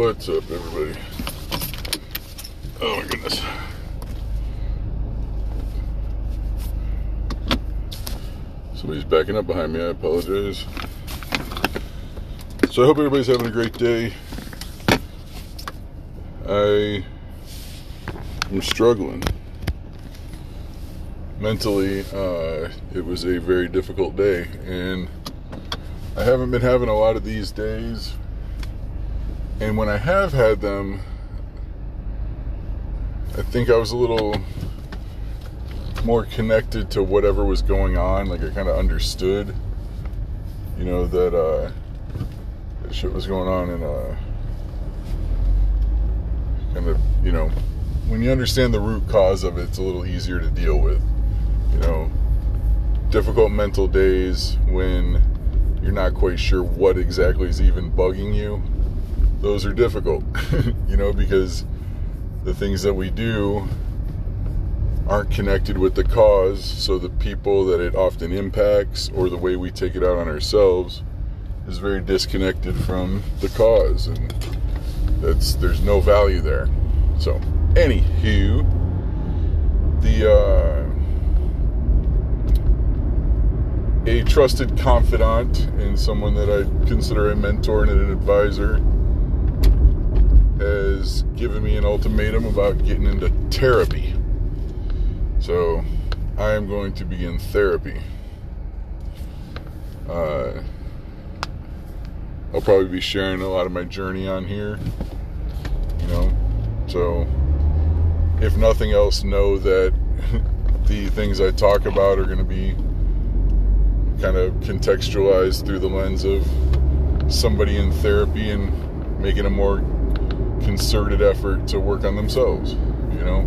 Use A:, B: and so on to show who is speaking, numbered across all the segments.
A: What's up, everybody? Oh my goodness. Somebody's backing up behind me. I apologize. So I hope everybody's having a great day. I am struggling. Mentally, uh, it was a very difficult day, and I haven't been having a lot of these days. And when I have had them, I think I was a little more connected to whatever was going on. Like I kind of understood, you know, that uh, that shit was going on, and uh, kind of, you know, when you understand the root cause of it, it's a little easier to deal with. You know, difficult mental days when you're not quite sure what exactly is even bugging you. Those are difficult, you know, because the things that we do aren't connected with the cause, so the people that it often impacts or the way we take it out on ourselves is very disconnected from the cause and that's there's no value there. So, anywho, the uh a trusted confidant and someone that I consider a mentor and an advisor has given me an ultimatum about getting into therapy. So I am going to begin therapy. Uh, I'll probably be sharing a lot of my journey on here, you know. So if nothing else, know that the things I talk about are going to be kind of contextualized through the lens of somebody in therapy and making a more concerted effort to work on themselves, you know.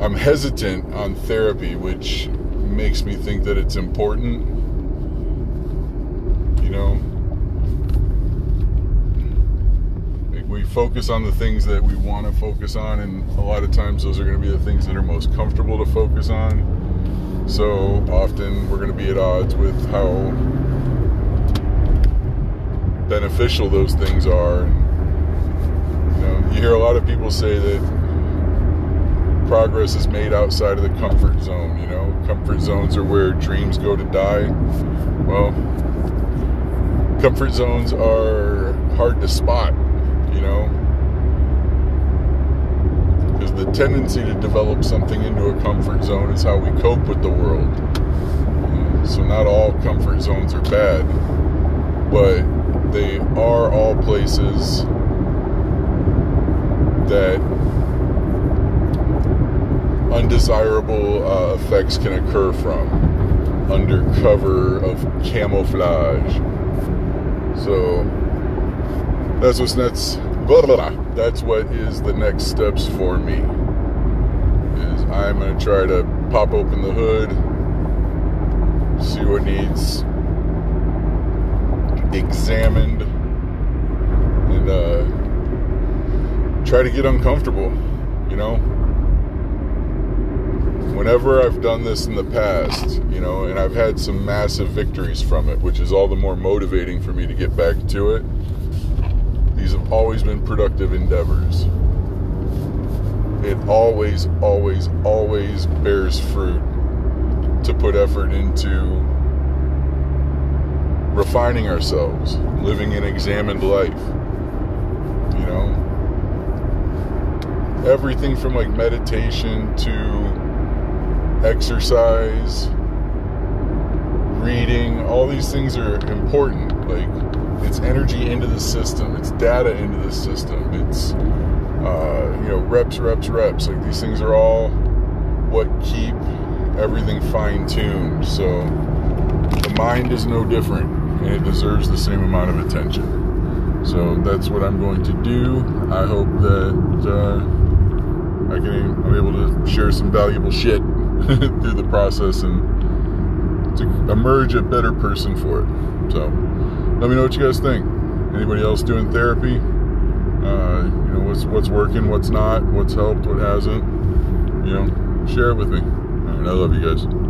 A: I'm hesitant on therapy, which makes me think that it's important. You know, we focus on the things that we want to focus on, and a lot of times those are going to be the things that are most comfortable to focus on. So often we're going to be at odds with how beneficial those things are. You know, you hear a lot of people say that progress is made outside of the comfort zone. You know, comfort zones are where dreams go to die. Well, comfort zones are hard to spot. You know, because the tendency to develop something into a comfort zone is how we cope with the world. So, not all comfort zones are bad, but they are all places that undesirable uh, effects can occur from under cover of camouflage. So, that's what's next. Blah, blah, blah that's what is the next steps for me. Is I'm gonna try to pop open the hood, see what needs examined, and uh, try to get uncomfortable. You know, whenever I've done this in the past, you know, and I've had some massive victories from it, which is all the more motivating for me to get back to it these have always been productive endeavors. It always, always, always bears fruit to put effort into refining ourselves, living an examined life. You know, everything from like meditation to exercise, reading, all these things are important. Like, it's energy into the system, it's data into the system, it's uh, you know reps, reps, reps. Like these things are all what keep everything fine tuned. So the mind is no different, and it deserves the same amount of attention. So that's what I'm going to do. I hope that uh, I can I'm able to share some valuable shit through the process and to emerge a better person for it. So let me know what you guys think. Anybody else doing therapy? Uh, you know, what's what's working, what's not, what's helped, what hasn't. You know, share it with me. Alright, I love you guys.